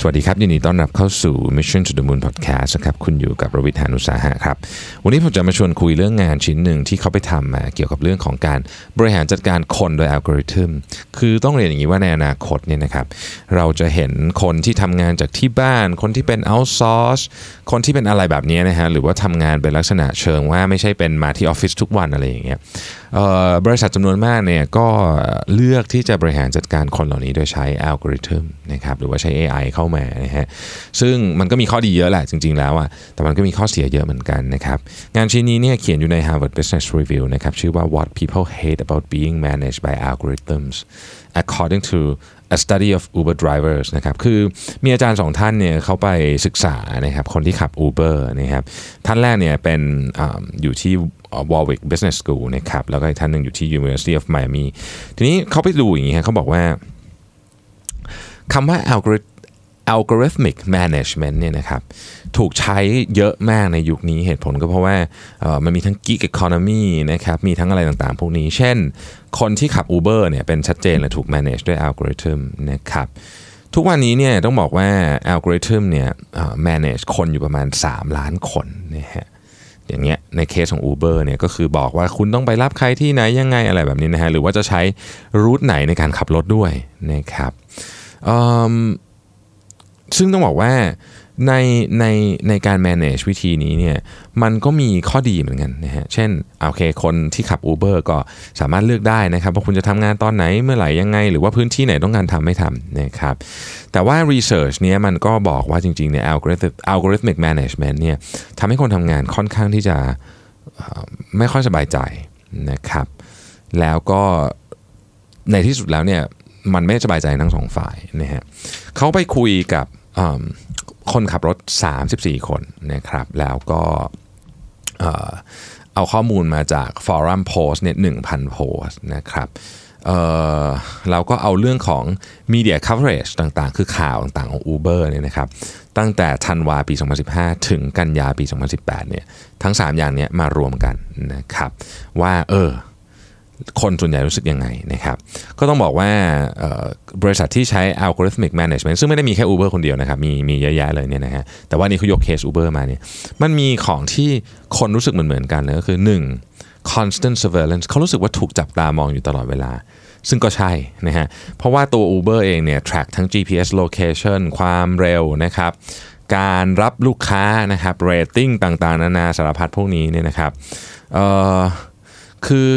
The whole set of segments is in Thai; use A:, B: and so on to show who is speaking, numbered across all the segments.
A: สวัสดีครับ ยินดีต้อนรับเข้าสู่ Mission to the Moon Podcast นะครับคุณอยู่กับรวิทยานุสาหะครับ วันนี้ผมจะมาชวนคุยเรื่องงานชิ้นหนึ่งที่เขาไปทำมาเกี่ยวกับเรื่องของการบริหารจัดการคนโดยอัลกอริทึมคือต้องเรียนอย่างนี้ว่าในอนาคตเนี่ยนะครับเราจะเห็นคนที่ทำงานจากที่บ้าน คนที่เป็น outsource คนที่เป็นอะไรแบบนี้นะฮะหรือว่าทำงานเป็นลักษณะเชิงว่าไม่ใช่เป็นมาที่ออฟฟิศทุกวันอะไรอย่างเงี้ยบริษัทจำนวนมากเนี่ยก็เลือกที่จะบริหารจัดการคนเหล่านี้โดยใช้อัลกอริทึมนะครับหรือว่าใช้ AI เข้ามานะฮะซึ่งมันก็มีข้อดีเยอะแหละจริง ๆ แล้วอะแต่มันก็มีข้อเสียเยอะเหมือนกันนะครับงานชิ้นนี้เนี่ยเขียนอยู่ใน Harvard Business Review นะครับชื่อว่า What People Hate About Being Managed by Algorithms according to a study of Uber drivers นะครับคือมีอาจารย์สองท่านเนี่ยเขาไปศึกษานะครับคนที่ขับ Uber นะครับท่านแรกเนี่ยเป็นออยู่ที่ Warwick Business School นะครับแล้วก็อีกท่านหนึ่งอยู่ที่ University of Miami ทีนี้เขาไปดูอย่างนี้ฮะเขาบอกว่าคำว่า algorithm algorithmic management เนี่ยนะครับถูกใช้เยอะมากในยุคนี้เหตุผลก็เพราะว่ามันมีทั้ง gig economy นะครับมีทั้งอะไรต่างๆ พวกนี้ เช่น คนที่ขับ Uber เนี่ยเป็นชัดเจนเลยถูก manage ด้วย algorithm นะครับทุกวันนี้เนี่ยต้องบอกว่า algorithm เนี่ย manage คนอยู่ประมาณ 3 ล้านคนนะฮะอย่างเงี้ยในเคสของ Uber เนี่ยก็คือบอกว่าคุณต้องไปรับใครที่ไหนยังไงอะไรแบบนี้นะฮะหรือว่าจะใช้รูทไหนในการขับรถด้วยนะครับอืม ซึ่งต้องบอกว่าในในในการ manage วิธีนี้เนี่ยมันก็มีข้อดีเหมือนกันนะฮะ เช่นโอเคคนที่ขับ Uber ก็สามารถเลือกได้นะครับว่าคุณจะทำงานตอนไหนเมื่อไหร่ยังไง หรือว่าพื้นที่ไหนต้องการทำไม่ทำนะครับแต่ว่า research เนี้ยมันก็บอกว่าจริงๆเนี่ย algorithm algorithmic management เนี่ยทำให้คนทำงานค่อนข้างที่จะไม่ค่อยสบายใจนะครับแล้วก็ในที่สุดแล้วเนี่ยมันไม่สบายใจทั้งสองฝ่ายนะฮะเขาไปคุยกับ คนขับรถ 34 คนนะครับแล้วก็เอาข้อมูลมาจาก Forum Post เนี่ย1,000โพสนะครับเเราก็เอาเรื่องของ media coverage ต่างๆ คือข่าวต่างๆ ของ Uber เนี่ยนะครับตั้งแต่ธันวาปี 2015 ถึงกันยาปี 2018เนี่ยทั้ง 3 อย่างเนี้ยมารวมกันนะครับว่าเออ คนส่วนใหญ่รู้สึกยังไงนะครับ ก็ต้องบอกว่าบริษัทที่ใช้ algorithmic management ซึ่งไม่ได้มีแค่ Uber คนเดียวนะครับ มีมีเยอะแยะเลยเนี่ยนะฮะ แต่ว่านี่เขายกเคส Uber มาเนี่ย มันมีของที่คนรู้สึกเหมือนเหมือนกันเลยก็คือ 1. constant surveillance เขารู้สึกว่าถูกจับตามองอยู่ตลอดเวลา ซึ่งก็ใช่นะฮะ เพราะว่าตัว Uber เองเนี่ย track ทั้ง GPS location ความเร็วนะครับ การรับลูกค้านะครับ rating ต่างๆ นานาสารพัดพวกนี้เนี่ยนะครับ เอ่อ คือ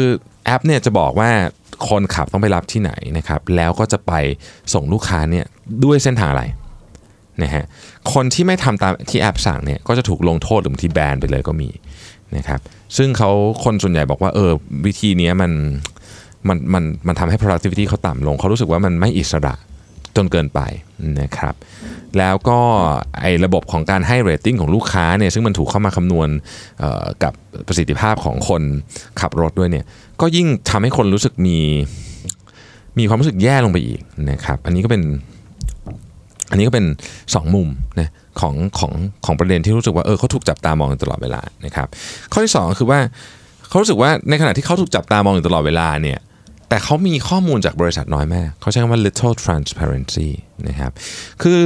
A: แอปเนี่ยจะบอกว่าคนขับต้องไปรับที่ไหนนะครับแล้วก็จะไปส่งลูกค้าเนี่ยด้วยเส้นทางอะไรนะฮะคนที่ไม่ทำตามที่แอปสั่งเนี่ยก็จะถูกลงโทษหรือบางทีแบนไปเลยก็มีนะครับซึ่งเขาคนส่วนใหญ่บอกว่าเออวิธีนี้มันมันมันมันทำให้ productivity เขาต่ำลง เขารู้สึกว่ามันไม่อิสระ จนเกินไปนะครับแล้วก็ไอ้ระบบของการให้เรตติ้งของลูกค้าเนี่ยซึ่งมันถูกเข้ามาคำนวณกับประสิทธิภาพของคนขับรถด้วยเนี่ยก็ยิ่งทำให้คนรู้สึกมีมีความรู้สึกแย่ลงไปอีกนะครับอันนี้ก็เป็นอันนี้ก็เป็น 2 มุมนะของของของประเด็นที่รู้สึกว่าเออเขาถูกจับตามองอยู่ตลอดเวลานะครับข้อที่ 2 คือว่าเขารู้สึกว่าในขณะที่เขาถูกจับตามองอยู่ตลอดเวลาเนี่ย แต่เขามีข้อมูลจากบริษัทน้อยมาก เขาใช้คำว่า little transparency นะครับ คือ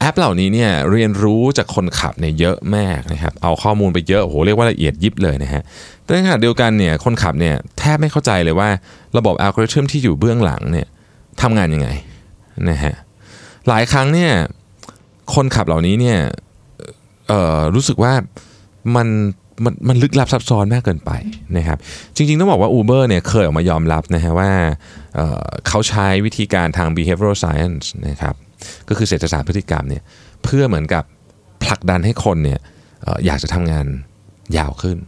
A: แอปเหล่านี้เนี่ยเรียนรู้จากคนขับเนี่ยเยอะมากนะครับ เอาข้อมูลไปเยอะโหเรียกว่าละเอียดยิบเลยนะฮะแต่ในขณะเดียวกันเนี่ยคนขับเนี่ยแทบไม่เข้าใจเลยว่าระบบอัลกอริทึมที่อยู่เบื้องหลังเนี่ยทำงานยังไงนะฮะหลายครั้งเนี่ยคนขับเหล่านี้เนี่ยรู้สึกว่ามัน มันมันลึกลับซับซ้อนมากเกินไปนะครับจริง ๆ ต้องบอกว่า Uber เนี่ยเคยออกมายอมรับนะฮะว่าเเขาใช้วิธีการทาง behavioral science นะครับก็คือเศรษฐศาสตร์พฤติกรรมเนี่ยเพื่อเหมือนกับผลักดันให้คนเนี่ยอออยากจะทำงานยาวขึ้น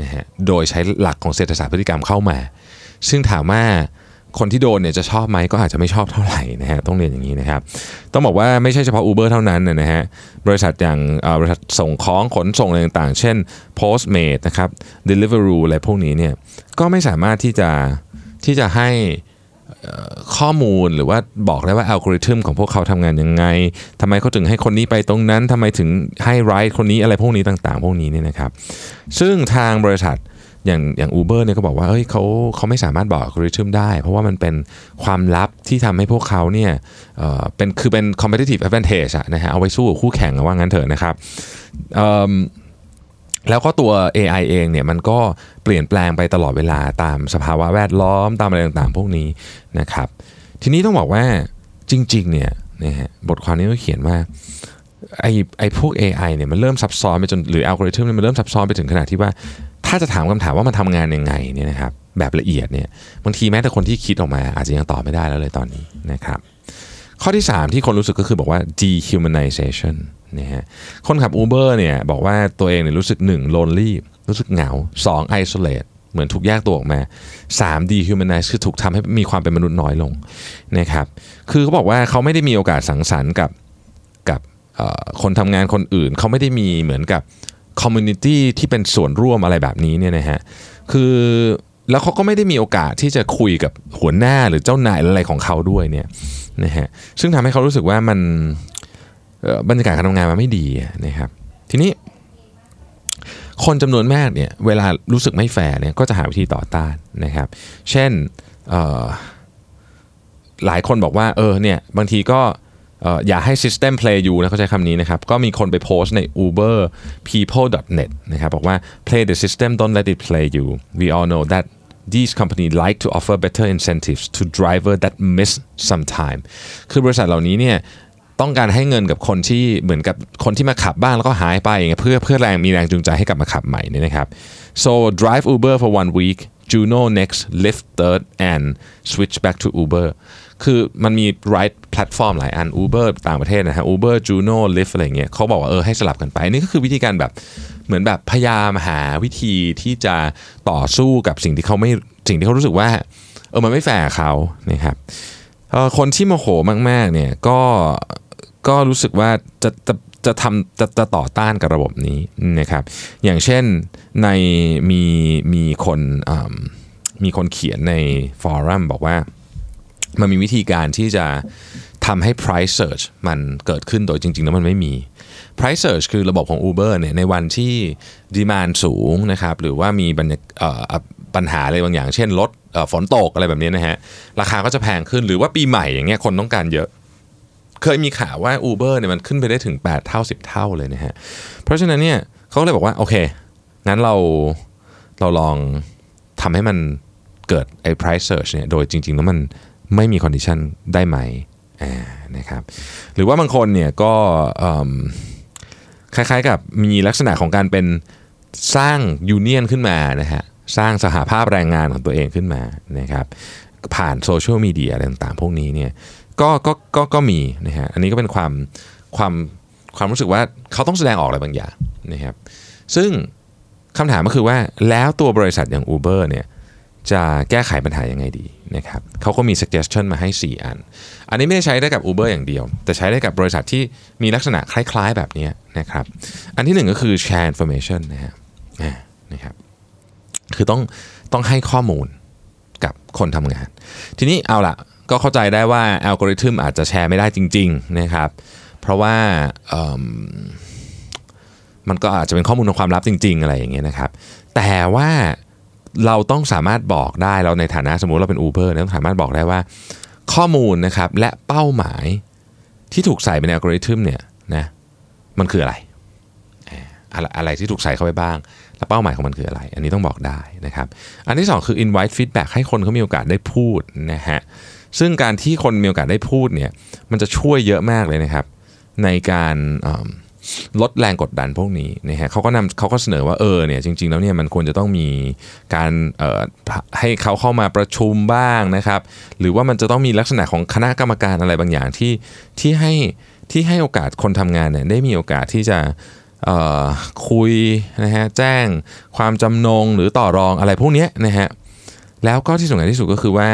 A: นะฮะโดยใช้หลักของเศรษฐศาสตร์พฤติกรรมเข้ามา ซึ่งถามว่า คนที่โดนเนี่ยจะชอบไหมก็อาจจะไม่ชอบเท่าไหร่นะฮะต้องเรียนอย่างนี้นะครับ ต้องบอกว่าไม่ใช่เฉพาะ Uber เท่านั้นนะฮะบริษัทอย่างบริษัทส่งของขนส่งอะไรต่างๆ เช่น Postmate นะครับ Deliveroo อะไรพวกนี้เนี่ยก็ไม่สามารถที่จะที่จะให้ข้อมูลหรือว่าบอกได้ว่าอัลกอริทึมของพวกเขาทำงานยังไงทำไมเขาถึงให้คนนี้ไปตรงนั้นทำไมถึงให้ไรท์คนนี้อะไรพวกนี้ต่างๆ พวกนี้เนี่ยนะครับ ซึ่งทางบริษัท อย่างอย่าง Uber เนี่ยก็บอกว่าเฮ้ยเขาเขาไม่สามารถบอกอัลกอริทึมได้ เพราะว่ามันเป็นความลับที่ทำให้พวกเขาเนี่ยเอ่อเป็นคือเป็น competitive advantage อะนะฮะเอาไว้สู้กับคู่แข่งอะว่างั้นเถอะนะครับแล้วก็ตัว AI เองเนี่ยมันก็เปลี่ยนแปลงไปตลอดเวลาตามสภาวะแวดล้อมตามอะไรต่างๆ พวกนี้นะครับ ทีนี้ต้องบอกว่าจริงๆเนี่ยนะฮะบทความนี้ก็เขียนว่าไอ้ไอ้พวก AI เนี่ยมันเริ่มซับซ้อนไปจนหรืออัลกอริทึมเนี่ยมันเริ่มซับซ้อนไปถึงขนาดที่ว่า ถ้าจะถามคำถามว่ามันทำงานยังไงเนี่ยนะครับแบบละเอียดเนี่ยบางทีแม้แต่คนที่คิดออกมา อาจจะยังตอบไม่ได้แล้วเลยตอนนี้นะครับข้อที่ 3 ที่คนรู้สึกก็คือบอกว่า dehumanization นะฮะคนขับ Uber เนี่ยบอกว่าตัวเองเนี่ยรู้สึก 1 lonely รู้สึกเหงา 2 isolate เหมือนถูกแยกตัวออกมา 3 dehumanize คือถูกทำให้มีความเป็นมนุษย์น้อยลงนะครับคือเขาบอกว่าเขาไม่ได้มีโอกาสสังสรรค์กับกับคนทำงานคนอื่น เขาไม่ได้มีเหมือนกับ คอมมูนิตี้ที่เป็นส่วนร่วมอะไรแบบนี้เนี่ยนะฮะคือแล้วเขาก็ไม่ได้มีโอกาสที่จะคุยกับหัวหน้าหรือเจ้านายอะไรของเขาด้วยเนี่ยนะฮะซึ่งทำให้เขารู้สึกว่ามันบรรยากาศการทำงานมันไม่ดีนะครับ ทีนี้ คนจำนวนมากเนี่ยเวลารู้สึกไม่แฟร์เนี่ยก็จะหาวิธีต่อต้านนะครับ เช่นหลายคนบอกว่าเออเนี่ยบางทีก็ อย่าให้ system play you นะเขาใช้คำนี้นะครับ ก็มีคนไปโพสต์ใน uber people.net นะครับบอกว่า play the system don't let it play you we all know that these companies like to offer better incentives to driver that miss sometime คือบริษัทเหล่านี้เนี่ยต้องการให้เงินกับคนที่เหมือนกับคนที่มาขับบ้างแล้วก็หายไปเพื่อเพื่อแรงมีแรงจูงใจให้กลับมาขับใหม่นี่นะครับ so drive Uber for one week Juno next Lyft third and switch back to Uber คือมันมี ride platform หลายอัน Uber ต่างประเทศนะฮะ Uber Juno Lyft อะไรเงี้ยเขาบอกว่าเออให้สลับกันไปนี่ก็คือวิธีการแบบเหมือนแบบพยายามหาวิธีที่จะต่อสู้กับสิ่งที่เขาไม่สิ่งที่เขารู้สึกว่าเออมันไม่แฟร์เขานะครับคนที่โมโหมากๆเนี่ยก็ก็รู้สึกว่าจะจะ จะทำจะจะต่อต้านกับระบบนี้นะครับ อย่างเช่นในมีมีคนมีคนเขียนในฟอรัมบอกว่ามันมีวิธีการที่จะทำให้ price search มันเกิดขึ้นโดยจริง ๆ แล้วมันไม่มี price search คือระบบของ Uber เนี่ยในวันที่ demand สูงนะครับหรือว่ามีปัญหาอะไรบางอย่าง เช่นรถฝนตกอะไรแบบนี้นะฮะราคาก็จะแพงขึ้นหรือว่าปีใหม่อย่างเงี้ยคนต้องการเยอะ เคยมีข่าวว่า Uber เนี่ยมันขึ้นไปได้ถึง 8 เท่า 10 เท่าเลยนะฮะ เพราะฉะนั้นเนี่ยเขาก็เลยบอกว่า โอเค งั้นเราเราลองทำให้มันเกิดไอ้ price search เนี่ยโดยจริง ๆ แล้วมันไม่มี condition ได้ไหมนะครับหรือว่าบางคนเนี่ยก็คล้ายๆกับมีลักษณะของการเป็นสร้างยูเนียนขึ้นมานะฮะสร้างสหภาพแรงงานของตัวเองขึ้นมานะครับผ่านโซเชียลมีเดียอะไรต่างๆ พวกนี้เนี่ย ก็ก็ก็ก็มีนะฮะอันนี้ก็เป็นความความความรู้สึกว่าเขาต้องแสดงออกอะไรบางอย่างนะครับซึ่งคำถามก็คือว่าแล้วตัวบริษัทอย่าง Uber เนี่ยจะแก้ไขปัญหายังไงดีนะครับเขาก็มี suggestion มาให้ 4 อัน อันนี้ไม่ได้ใช้ได้กับ Uber อย่างเดียว แต่ใช้ได้กับบริษัทที่มีลักษณะคล้ายๆแบบนี้นะครับ อันที่หนึ่งก็คือ share information นะฮะอ่านะครับ คือต้องต้องให้ข้อมูลกับคนทำงาน ทีนี้เอาละ ก็เข้าใจได้ว่าอัลกอริทึมอาจจะแชร์ไม่ได้จริงๆนะครับเพราะว่ามันก็อาจจะเป็นข้อมูลทางความลับจริง ๆ อะไรอย่างเงี้ยนะครับ แต่ว่าเราต้องสามารถบอกได้เราในฐานะสมมุติเราเป็น Uber เนี่ยต้องสามารถบอกได้ว่าข้อมูลนะครับและเป้าหมายที่ถูกใส่ไปในอัลกอริทึมเนี่ยนะมันคืออะไร อะไรที่ถูกใส่เข้าไปบ้าง และเป้าหมายของมันคืออะไร อันนี้ต้องบอกได้นะครับ อันที่สองคือ invite feedback ให้คนเขามีโอกาสได้พูดนะฮะซึ่งการที่คนมีโอกาสได้พูดเนี่ยมันจะช่วยเยอะมากเลยนะครับ ในการลดแรงกดดันพวกนี้นะฮะเขาก็นำเขาก็เสนอว่าเออเนี่ยจริง ๆ แล้วเนี่ยมันควรจะต้องมีการออให้เขาเข้ามาประชุมบ้างนะครับ หรือว่ามันจะต้องมีลักษณะของคณะกรรมการอะไรบางอย่างที่ที่ให้ที่ให้โอกาสคนทำงานเนี่ยได้มีโอกาสที่จะ คุยนะฮะแจ้งความจำนงหรือต่อรองอะไรพวกนี้นะฮะแล้วก็ที่สำคัญที่สุดก็คือว่า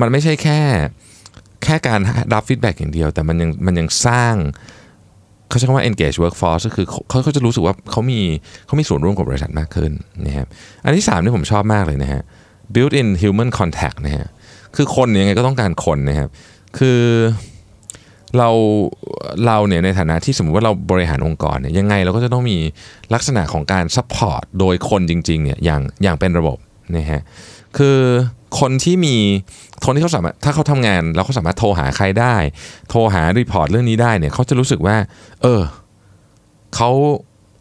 A: มันไม่ใช่แค่แค่การรับฟีดแบ็กอย่างเดียว แต่มันยังมันยังสร้างเขาใช้คำว่า engage workforce ก็คือเขาเขาจะรู้สึกว่าเขามีเขามีส่วนร่วมกับบริษัทมากขึ้นนะครับอันที่3นี่ผมชอบมากเลยนะฮะ build in human contact นะฮะคือคนยังไงก็ต้องการคนนะครับคือ เราเราเนี่ยในฐานะที่สมมติว่าเราบริหารองค์กรเนี่ยยังไงเราก็จะต้องมีลักษณะของการ support โดยคนจริงๆเนี่ยอย่างอย่างเป็นระบบนะฮะคือคนที่มีคนที่เขาสามารถถ้าเขาทำงานแล้วเขาสามารถโทรหาใครได้ โทรหา report เรื่องนี้ได้เนี่ยเขาจะรู้สึกว่า เออเขา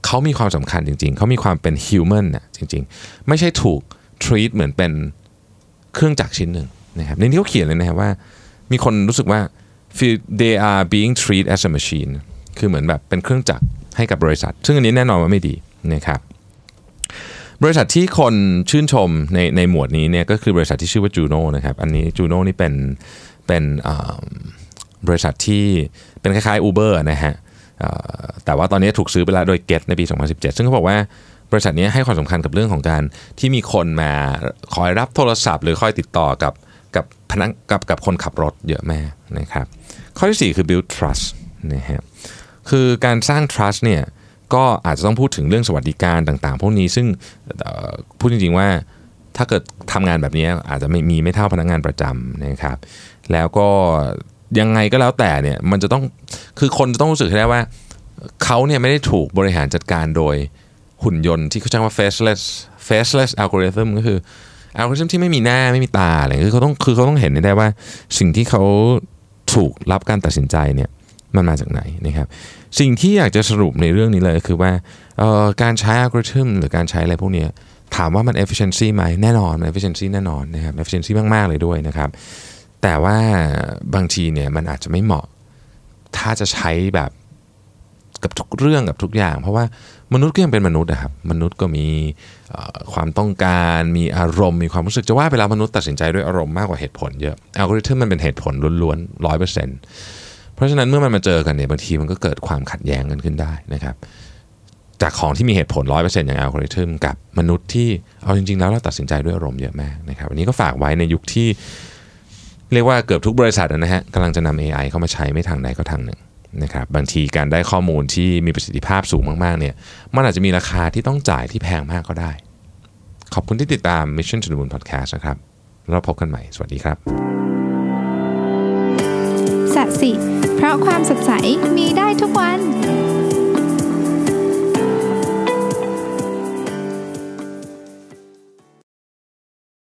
A: เขามีความสำคัญจริง ๆ เขามีความเป็นฮิวแมนน่ะจริง ๆ ไม่ใช่ถูก treat เหมือนเป็นเครื่องจักรชิ้นหนึ่งนะครับในนี้เขาเขียนเลยนะครับว่า มีคนรู้สึกว่า feel they are being treated as a machine คือเหมือนแบบเป็นเครื่องจักรให้กับบริษัท ซึ่งอันนี้แน่นอนว่าไม่ดีนะครับบริษัทที่คนชื่นชมในในหมวดนี้เนี่ยก็คือบริษัทที่ชื่อว่าจูโน่นะครับอันนี้จูโน่นี่เป็นเป็นบริษัทที่เป็นคล้ายๆ Uber นะฮะแต่ว่าตอนนี้ถูกซื้อไปแล้วโดย Get ในปี 2017 ซึ่งเขาบอกว่าบริษัทนี้ให้ความสำคัญกับเรื่องของการที่มีคนมาคอยรับโทรศัพท์ หรือคอยติดต่อกับ กับพนักกับกับคนขับรถเยอะมากนะครับ ข้อที่ 4 คือ build trust นะฮะคือการสร้าง trust เนี่ยก็อาจจะต้องพูดถึงเรื่องสวัสดิการต่างๆ พวกนี้ซึ่งพูดจริงๆว่าถ้าเกิดทำงานแบบนี้อาจจะไม่มีไม่เท่าพนักงานประจำนะครับ แล้วก็ยังไงก็แล้วแต่เนี่ยมันจะต้องคือคนจะต้องรู้สึกได้ว่าเขาเนี่ยไม่ได้ถูกบริหารจัดการโดยหุ่นยนต์ที่เขาใช้ว่า faceless faceless algorithm ก็คือ อัลกอริทึมที่ไม่มีหน้าไม่มีตาอะไรคือเขาต้องคือเขาต้องเห็นได้ว่าสิ่งที่เขาถูกรับการตัดสินใจเนี่ยมันมาจากไหนนะครับ สิ่งที่อยากจะสรุปในเรื่องนี้เลยคือว่าออการใช้อัลกอริทึมหรือการใช้อะไรพวกนี้ถามว่ามัน efficiency ไหมแน่นอนมัน efficiency แน่นอนนะครับ efficiency มากๆเลยด้วยนะครับ แต่ว่าบางทีเนี่ยมันอาจจะไม่เหมาะ ถ้าจะใช้แบบกับทุกเรื่องกับทุกอย่าง เพราะว่า มนุษย์ก็ยังเป็นมนุษย์นะครับ มนุษย์ก็มีความต้องการ มีอารมณ์ มีความรู้สึก จะว่าไปแล้วมนุษย์ตัดสินใจด้วยอารมณ์มากกว่าเหตุผลเยอะ อัลกอริทึมมันเป็นเหตุผลล้วนๆร้อยเปอร์เซ็นต์เพราะฉะนั้นเมื่อมันมาเจอกันเนี่ยบางทีมันก็เกิดความขัดแย้งกันขึ้นได้นะครับ จากของที่มีเหตุผล100%อร์เซ็นต์อย่างอัลกอริทึมกับมนุษย์ที่เอาจริง ๆ แล้วเราตัดสินใจด้วยอารมณ์เยอะมากนะครับวันนี้ก็ฝากไว้ในยุคที่เรียกว่าเกือบทุกบริษัทนะฮะกำลังจะนำ AI เข้ามาใช้ไม่ทางใดก็ทางหนึ่ง นะครับบางทีการได้ข้อมูลที่มีประสิทธิภาพสูงมากๆเนี่ยมันอาจจะมีราคาที่ต้องจ่ายที่แพงมากก็ได้ ขอบคุณที่ติดตาม Mission to the Moon Podcast นะครับแล้วพบกันใหม่ สวัสดีครับ
B: สัสิ เพราะความสดใสมีได้ทุกวัน